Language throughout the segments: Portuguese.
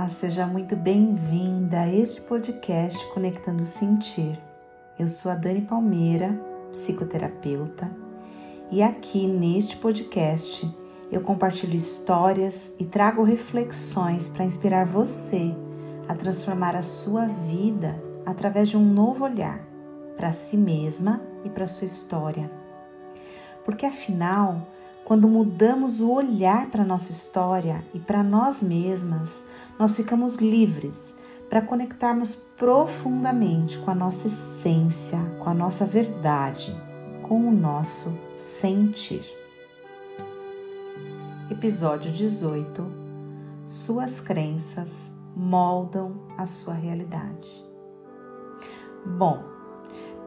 Olá, seja muito bem-vinda a este podcast Conectando Sentir. Eu sou a Dani Palmeira, psicoterapeuta, e aqui neste podcast eu compartilho histórias e trago reflexões para inspirar você a transformar a sua vida através de um novo olhar para si mesma e para sua história. Porque afinal, quando mudamos o olhar para nossa história e para nós mesmas, nós ficamos livres para conectarmos profundamente com a nossa essência, com a nossa verdade, com o nosso sentir. Episódio 18 Suas crenças moldam a sua realidade. Bom,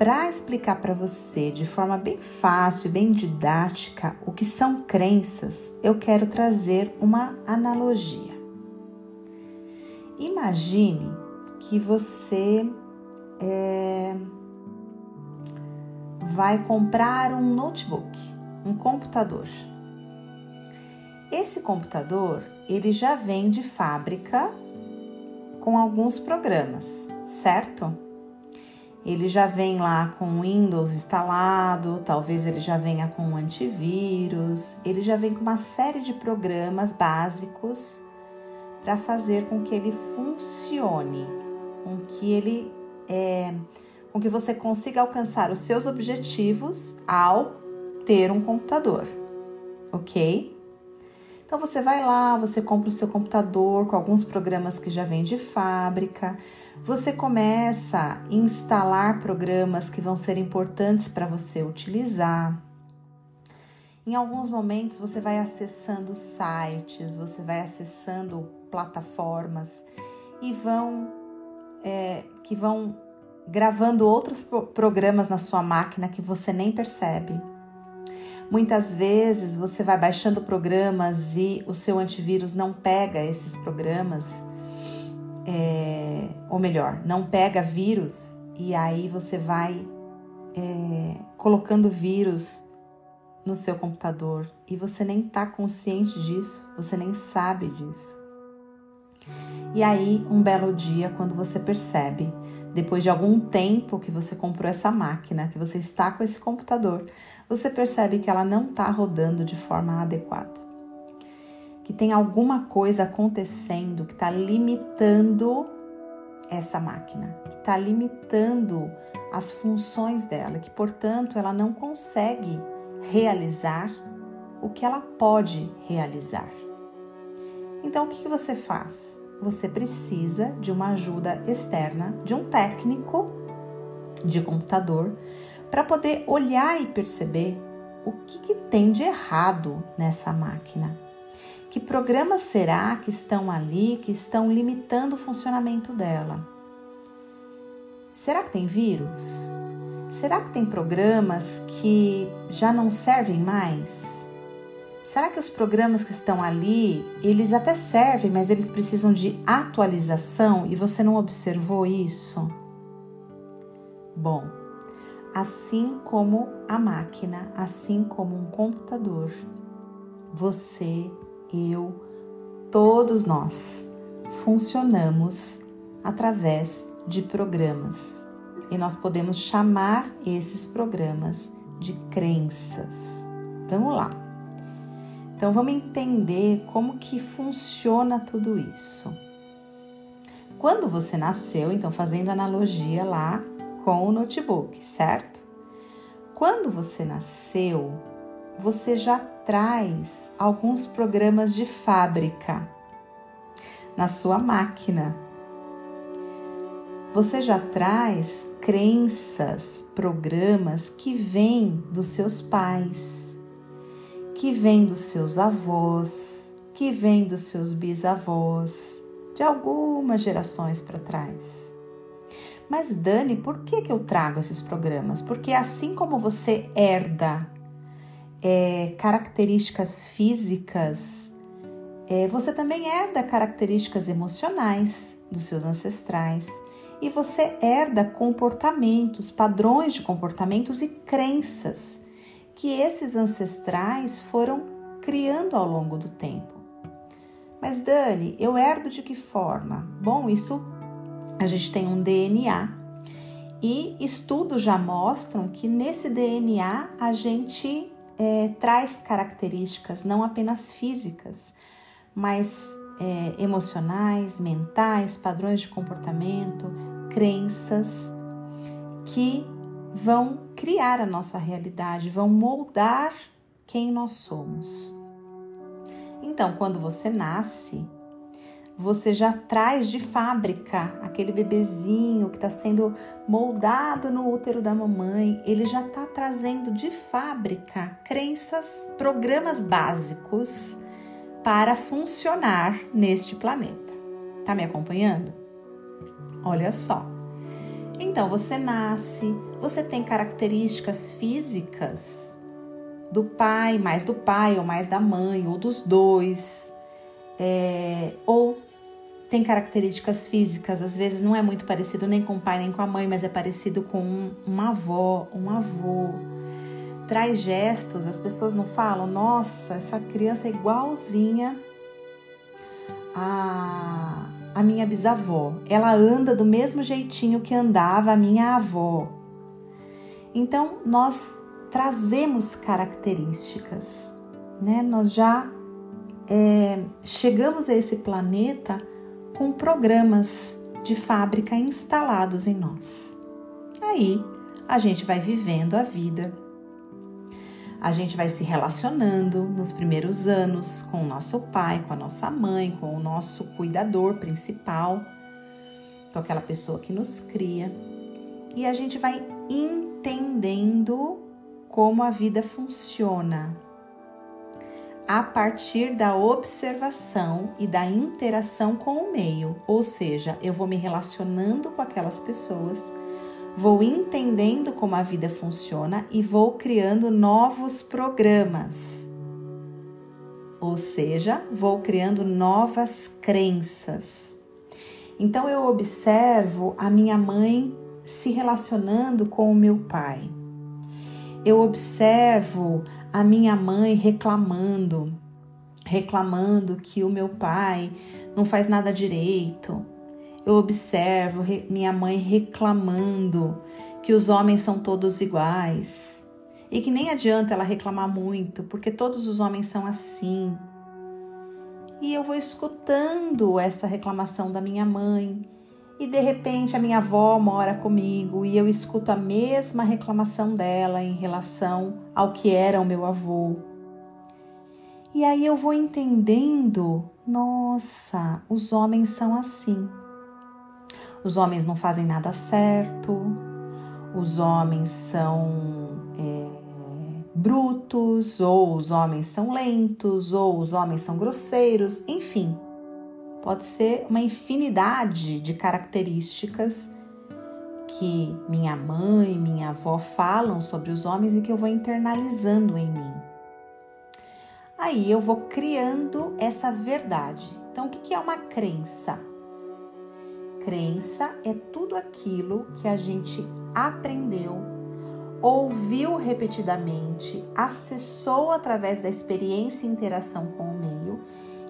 para explicar para você de forma bem fácil e bem didática o que são crenças, eu quero trazer uma analogia. Imagine que você é, vai comprar um notebook, um computador. Esse computador ele já vem de fábrica com alguns programas, certo? Ele já vem lá com o Windows instalado, talvez ele já venha com um antivírus, ele já vem com uma série de programas básicos para fazer com que ele funcione, com que ele é, com que você consiga alcançar os seus objetivos ao ter um computador, ok? Então você vai lá, você compra o seu computador com alguns programas que já vêm de fábrica, você começa a instalar programas que vão ser importantes para você utilizar. Em alguns momentos você vai acessando sites, você vai acessando plataformas e vão é, que vão gravando outros programas na sua máquina que você nem percebe. Muitas vezes você vai baixando programas e o seu antivírus não pega esses programas, é, ou melhor, não pega vírus, e aí você vai é, colocando vírus no seu computador e você nem está consciente disso, você nem sabe disso. E aí, um belo dia, quando você percebe depois de algum tempo que você comprou essa máquina, que você está com esse computador, você percebe que ela não está rodando de forma adequada. Que tem alguma coisa acontecendo que está limitando essa máquina, que está limitando as funções dela, que portanto ela não consegue realizar o que ela pode realizar. Então o que, você faz? Você precisa de uma ajuda externa, de um técnico de computador, para poder olhar e perceber o que, que tem de errado nessa máquina. Que programas será que estão ali que estão limitando o funcionamento dela? Será que tem vírus? Será que tem programas que já não servem mais? Será que os programas que estão ali, eles até servem, mas eles precisam de atualização e você não observou isso? Bom, assim como a máquina, assim como um computador, você, eu, todos nós funcionamos através de programas e nós podemos chamar esses programas de crenças. Vamos lá. Então vamos entender como que funciona tudo isso. Quando você nasceu, então fazendo analogia lá com o notebook, certo? Quando você nasceu, você já traz alguns programas de fábrica na sua máquina. Você já traz crenças, programas que vêm dos seus pais que vem dos seus avós, que vem dos seus bisavós, de algumas gerações para trás. Mas Dani, por que, que eu trago esses programas? Porque assim como você herda é, características físicas, é, você também herda características emocionais dos seus ancestrais e você herda comportamentos, padrões de comportamentos e crenças que esses ancestrais foram criando ao longo do tempo. Mas Dani, eu herdo de que forma? Bom, isso a gente tem um DNA e estudos já mostram que nesse DNA a gente é, traz características não apenas físicas, mas é, emocionais, mentais, padrões de comportamento, crenças que vão criar a nossa realidade, vão moldar quem nós somos. Então, quando você nasce, você já traz de fábrica aquele bebezinho que está sendo moldado no útero da mamãe, ele já está trazendo de fábrica crenças, programas básicos para funcionar neste planeta. Tá me acompanhando? Olha só. Então você nasce, você tem características físicas do pai, mais do pai ou mais da mãe, ou dos dois, é, ou tem características físicas, às vezes não é muito parecido nem com o pai nem com a mãe, mas é parecido com uma avó, um avô. Traz gestos, as pessoas não falam, nossa, essa criança é igualzinha a, a minha bisavó. Ela anda do mesmo jeitinho que andava a minha avó. Então, nós trazemos características, né? Nós já é, chegamos a esse planeta com programas de fábrica instalados em nós. Aí a gente vai vivendo a vida, a gente vai se relacionando nos primeiros anos com o nosso pai, com a nossa mãe, com o nosso cuidador principal, com aquela pessoa que nos cria, e a gente vai entendendo como a vida funciona a partir da observação e da interação com o meio, ou seja, eu vou me relacionando com aquelas pessoas, vou entendendo como a vida funciona e vou criando novos programas. Ou seja, vou criando novas crenças. Então eu observo a minha mãe se relacionando com o meu pai. Eu observo a minha mãe reclamando, reclamando que o meu pai não faz nada direito. Eu observo minha mãe reclamando que os homens são todos iguais e que nem adianta ela reclamar muito, porque todos os homens são assim. E eu vou escutando essa reclamação da minha mãe e de repente a minha avó mora comigo e eu escuto a mesma reclamação dela em relação ao que era o meu avô. E aí eu vou entendendo, nossa, os homens são assim. Os homens não fazem nada certo, os homens são é, brutos, ou os homens são lentos, ou os homens são grosseiros, enfim pode ser uma infinidade de características que minha mãe, minha avó falam sobre os homens e que eu vou internalizando em mim. Aí eu vou criando essa verdade. Então, o que é uma crença? Crença é tudo aquilo que a gente aprendeu, ouviu repetidamente, acessou através da experiência e interação com o meio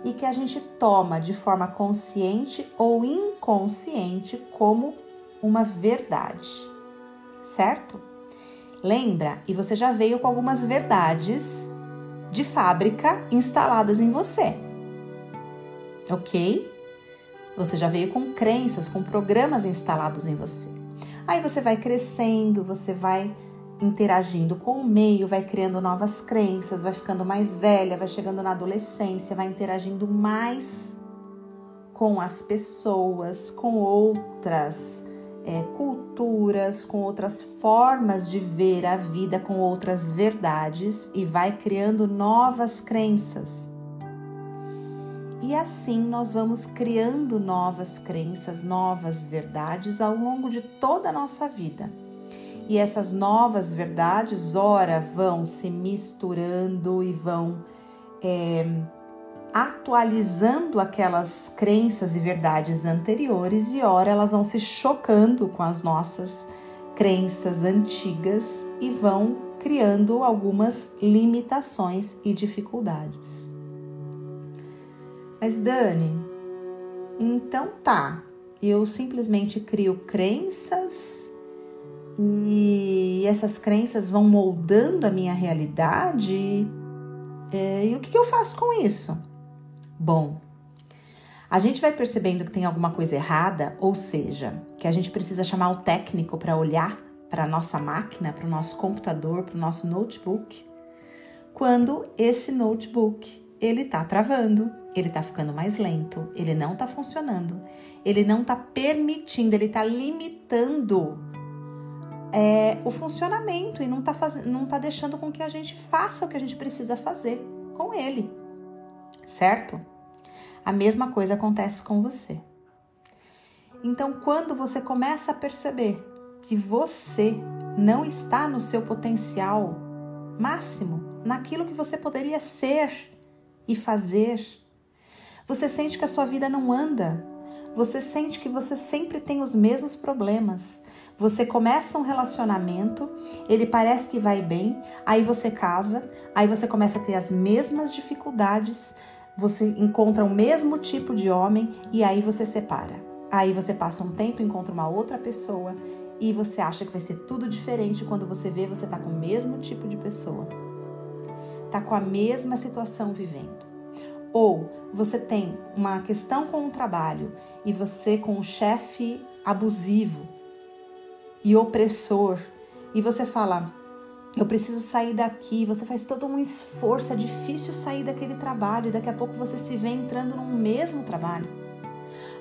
e que a gente toma de forma consciente ou inconsciente como uma verdade, certo? Lembra? E você já veio com algumas verdades de fábrica instaladas em você, ok? Você já veio com crenças, com programas instalados em você. Aí você vai crescendo, você vai interagindo com o meio, vai criando novas crenças, vai ficando mais velha, vai chegando na adolescência, vai interagindo mais com as pessoas, com outras é, culturas, com outras formas de ver a vida, com outras verdades e vai criando novas crenças. E assim nós vamos criando novas crenças, novas verdades ao longo de toda a nossa vida. E essas novas verdades, ora, vão se misturando e vão é, atualizando aquelas crenças e verdades anteriores, e ora, elas vão se chocando com as nossas crenças antigas e vão criando algumas limitações e dificuldades. Mas Dani, então tá, eu simplesmente crio crenças e essas crenças vão moldando a minha realidade. É, e o que, que eu faço com isso? Bom, a gente vai percebendo que tem alguma coisa errada, ou seja, que a gente precisa chamar o técnico para olhar para a nossa máquina, para o nosso computador, para o nosso notebook, quando esse notebook ele está travando, ele está ficando mais lento, ele não está funcionando, ele não está permitindo, ele está limitando é, o funcionamento e não está não tá deixando com que a gente faça o que a gente precisa fazer com ele, certo? A mesma coisa acontece com você. Então, quando você começa a perceber que você não está no seu potencial máximo, naquilo que você poderia ser e fazer, você sente que a sua vida não anda, você sente que você sempre tem os mesmos problemas. Você começa um relacionamento, ele parece que vai bem, aí você casa, aí você começa a ter as mesmas dificuldades, você encontra o mesmo tipo de homem e aí você separa. Aí você passa um tempo, encontra uma outra pessoa e você acha que vai ser tudo diferente quando você vê você tá com o mesmo tipo de pessoa. Tá com a mesma situação vivendo. Ou você tem uma questão com o trabalho e você com o chefe abusivo e opressor e você fala: "Eu preciso sair daqui". Você faz todo um esforço, é difícil sair daquele trabalho e daqui a pouco você se vê entrando no mesmo trabalho.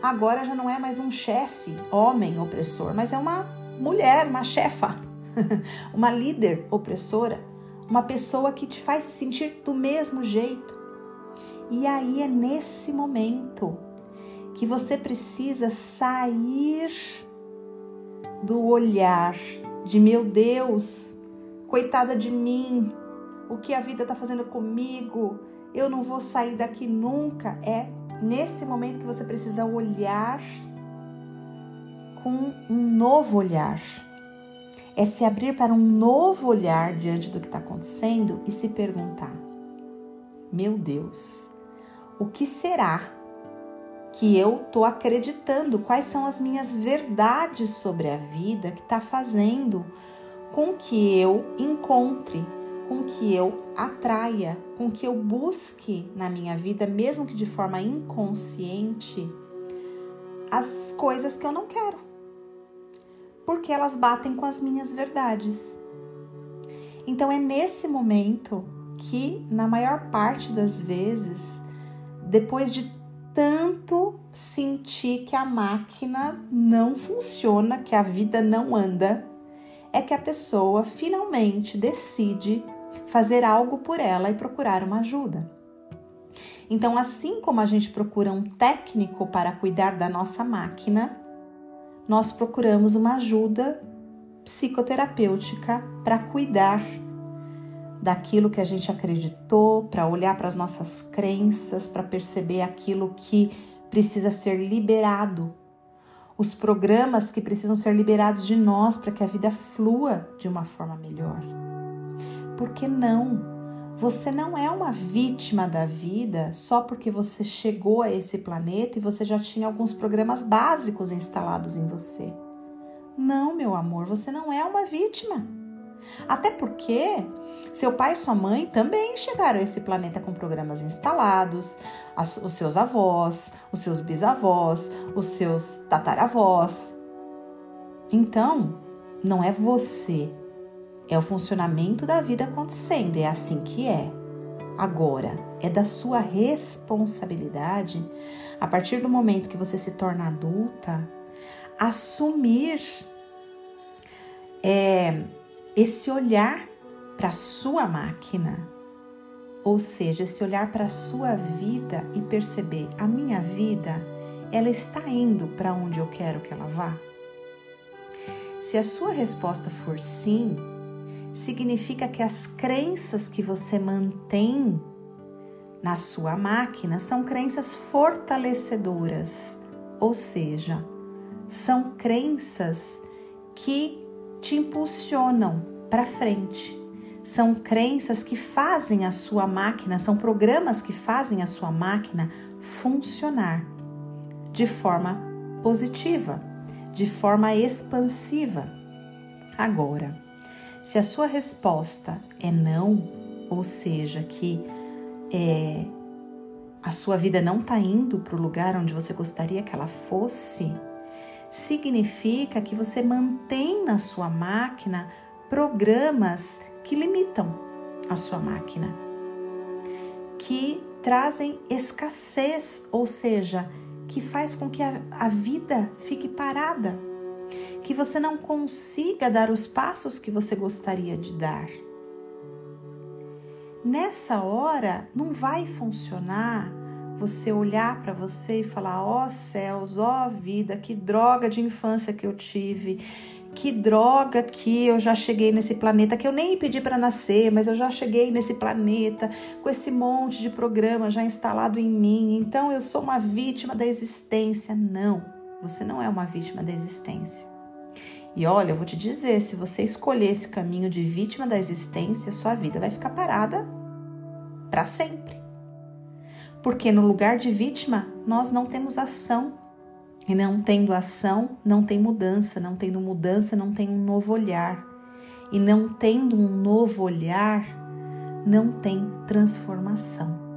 Agora já não é mais um chefe, homem opressor, mas é uma mulher, uma chefa, uma líder opressora, uma pessoa que te faz se sentir do mesmo jeito. E aí é nesse momento que você precisa sair do olhar de meu Deus, coitada de mim, o que a vida está fazendo comigo, eu não vou sair daqui nunca. É nesse momento que você precisa olhar com um novo olhar. É se abrir para um novo olhar diante do que está acontecendo e se perguntar: meu Deus, o que será que eu estou acreditando? Quais são as minhas verdades sobre a vida que está fazendo com que eu encontre, com que eu atraia, com que eu busque na minha vida, mesmo que de forma inconsciente, as coisas que eu não quero? Porque elas batem com as minhas verdades. Então é nesse momento que, na maior parte das vezes, depois de tanto sentir que a máquina não funciona, que a vida não anda, é que a pessoa finalmente decide fazer algo por ela e procurar uma ajuda. Então, assim como a gente procura um técnico para cuidar da nossa máquina, nós procuramos uma ajuda psicoterapêutica para cuidar daquilo que a gente acreditou, para olhar para as nossas crenças, para perceber aquilo que precisa ser liberado, os programas que precisam ser liberados de nós para que a vida flua de uma forma melhor. Por que não? Você não é uma vítima da vida só porque você chegou a esse planeta e você já tinha alguns programas básicos instalados em você. Não, meu amor, você não é uma vítima. Até porque seu pai e sua mãe também chegaram a esse planeta com programas instalados, os seus avós, os seus bisavós, os seus tataravós. Então, não é você é o funcionamento da vida acontecendo, é assim que é. Agora, é da sua responsabilidade, a partir do momento que você se torna adulta, assumir é, esse olhar para a sua máquina, ou seja, esse olhar para a sua vida e perceber a minha vida, ela está indo para onde eu quero que ela vá? Se a sua resposta for sim, significa que as crenças que você mantém na sua máquina são crenças fortalecedoras, ou seja, são crenças que te impulsionam para frente. São crenças que fazem a sua máquina, são programas que fazem a sua máquina funcionar de forma positiva, de forma expansiva. Agora, se a sua resposta é não, ou seja, que é, a sua vida não está indo para o lugar onde você gostaria que ela fosse, significa que você mantém na sua máquina programas que limitam a sua máquina, que trazem escassez, ou seja, que faz com que a, a vida fique parada, que você não consiga dar os passos que você gostaria de dar. Nessa hora, não vai funcionar você olhar para você e falar: ó oh, céus, ó oh, vida, que droga de infância que eu tive, que droga que eu já cheguei nesse planeta, que eu nem pedi para nascer, mas eu já cheguei nesse planeta com esse monte de programa já instalado em mim, então eu sou uma vítima da existência. Não, você não é uma vítima da existência. E olha, eu vou te dizer, se você escolher esse caminho de vítima da existência, sua vida vai ficar parada para sempre. Porque no lugar de vítima, nós não temos ação. E não tendo ação, não tem mudança. Não tendo mudança, não tem um novo olhar. E não tendo um novo olhar, não tem transformação.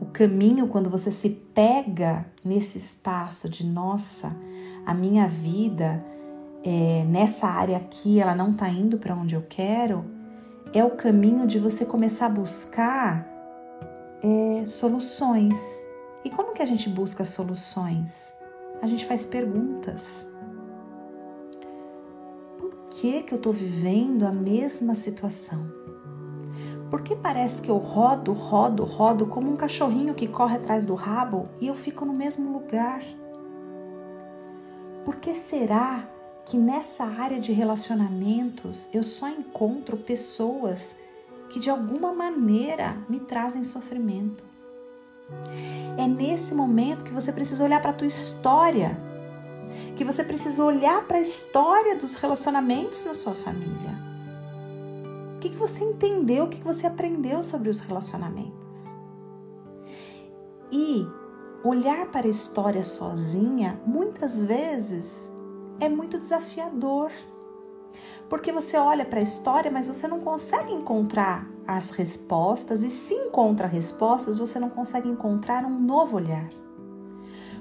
O caminho, quando você se pega nesse espaço de nossa, a minha vida é, nessa área aqui, ela não está indo para onde eu quero, é o caminho de você começar a buscar é, soluções. E como que a gente busca soluções? A gente faz perguntas. Por que, que eu estou vivendo a mesma situação? Por que parece que eu rodo, rodo, rodo como um cachorrinho que corre atrás do rabo e eu fico no mesmo lugar? Por que será que nessa área de relacionamentos eu só encontro pessoas que de alguma maneira me trazem sofrimento. É nesse momento que você precisa olhar para a tua história, que você precisa olhar para a história dos relacionamentos na sua família. Que, que você entendeu, o que, que você aprendeu sobre os relacionamentos? E olhar para a história sozinha, muitas vezes, é muito desafiador porque você olha para a história, mas você não consegue encontrar as respostas, e se encontra respostas, você não consegue encontrar um novo olhar.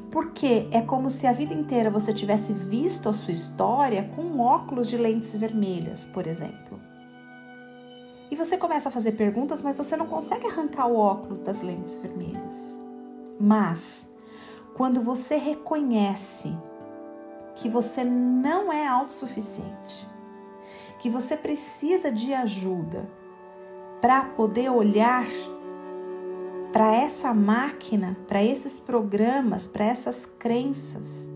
Porque é como se a vida inteira você tivesse visto a sua história com óculos de lentes vermelhas, por exemplo. E você começa a fazer perguntas, mas você não consegue arrancar o óculos das lentes vermelhas. Mas, quando você reconhece que você não é autossuficiente, que você precisa de ajuda para poder olhar para essa máquina, para esses programas, para essas crenças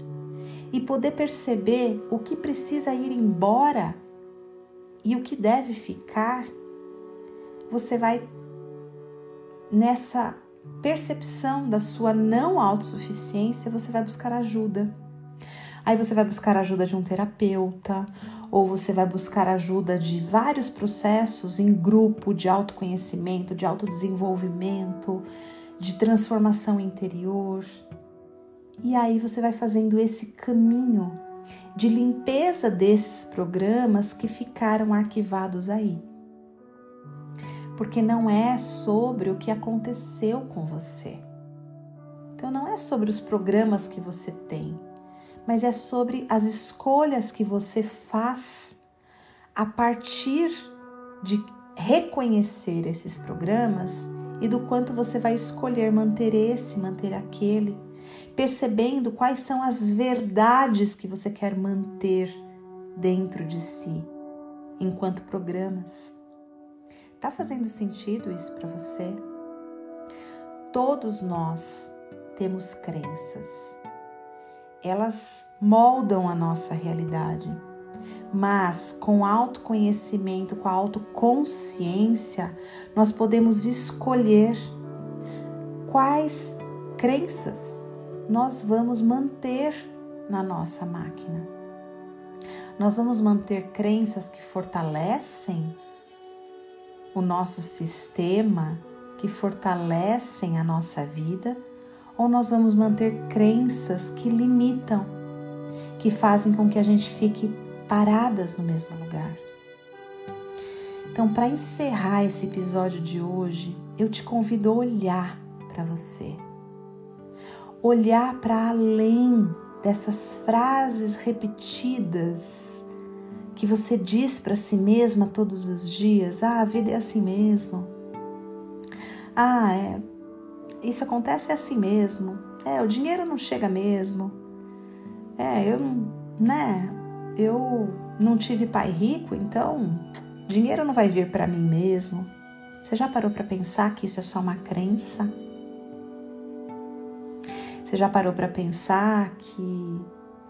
e poder perceber o que precisa ir embora e o que deve ficar, você vai nessa percepção da sua não autossuficiência, você vai buscar ajuda. Aí você vai buscar ajuda de um terapeuta, ou você vai buscar ajuda de vários processos em grupo de autoconhecimento, de autodesenvolvimento, de transformação interior. E aí você vai fazendo esse caminho de limpeza desses programas que ficaram arquivados aí. Porque não é sobre o que aconteceu com você. Então não é sobre os programas que você tem mas é sobre as escolhas que você faz a partir de reconhecer esses programas e do quanto você vai escolher manter esse, manter aquele, percebendo quais são as verdades que você quer manter dentro de si enquanto programas. Tá fazendo sentido isso para você? Todos nós temos crenças elas moldam a nossa realidade. Mas com autoconhecimento, com a autoconsciência, nós podemos escolher quais crenças nós vamos manter na nossa máquina. Nós vamos manter crenças que fortalecem o nosso sistema que fortalecem a nossa vida ou nós vamos manter crenças que limitam, que fazem com que a gente fique paradas no mesmo lugar. Então, para encerrar esse episódio de hoje, eu te convido a olhar para você. Olhar para além dessas frases repetidas que você diz para si mesma todos os dias: ah, a vida é assim mesmo. Ah, é, isso acontece assim mesmo. É, o dinheiro não chega mesmo. É, eu né? Eu não tive pai rico, então dinheiro não vai vir para mim mesmo. Você já parou para pensar que isso é só uma crença? Você já parou para pensar que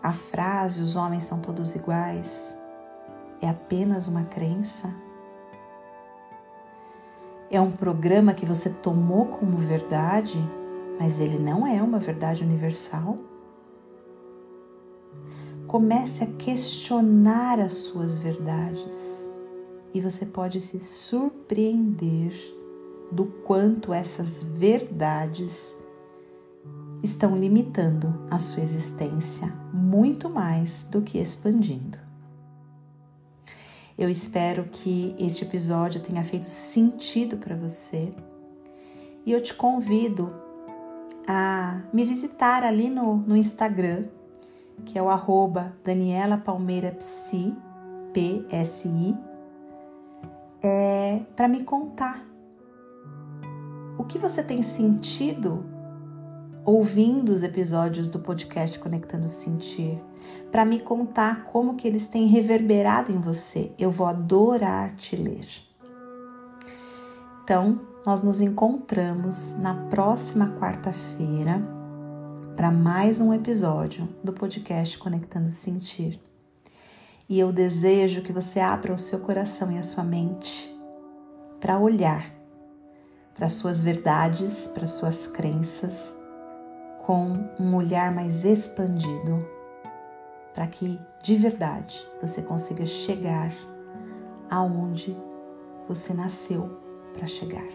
a frase os homens são todos iguais é apenas uma crença? É um programa que você tomou como verdade, mas ele não é uma verdade universal? Comece a questionar as suas verdades e você pode se surpreender do quanto essas verdades estão limitando a sua existência muito mais do que expandindo. Eu espero que este episódio tenha feito sentido para você. E eu te convido a me visitar ali no, no Instagram, que é o arroba Daniela Palmeira Psi, P-S-I, é, para me contar o que você tem sentido ouvindo os episódios do podcast Conectando Sentir, para me contar como que eles têm reverberado em você. Eu vou adorar te ler. Então, nós nos encontramos na próxima quarta-feira para mais um episódio do podcast Conectando Sentir. E eu desejo que você abra o seu coração e a sua mente para olhar para suas verdades, para suas crenças com um olhar mais expandido, para que de verdade você consiga chegar aonde você nasceu para chegar.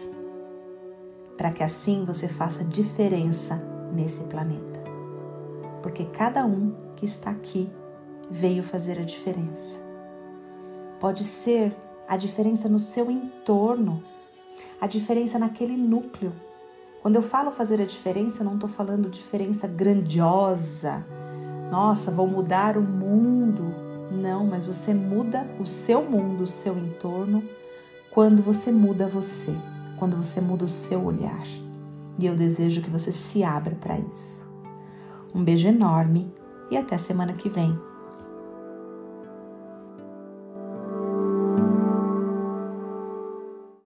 Para que assim você faça diferença nesse planeta. Porque cada um que está aqui veio fazer a diferença. Pode ser a diferença no seu entorno, a diferença naquele núcleo quando eu falo fazer a diferença, eu não estou falando diferença grandiosa. Nossa, vou mudar o mundo. Não, mas você muda o seu mundo, o seu entorno, quando você muda você, quando você muda o seu olhar. E eu desejo que você se abra para isso. Um beijo enorme e até semana que vem.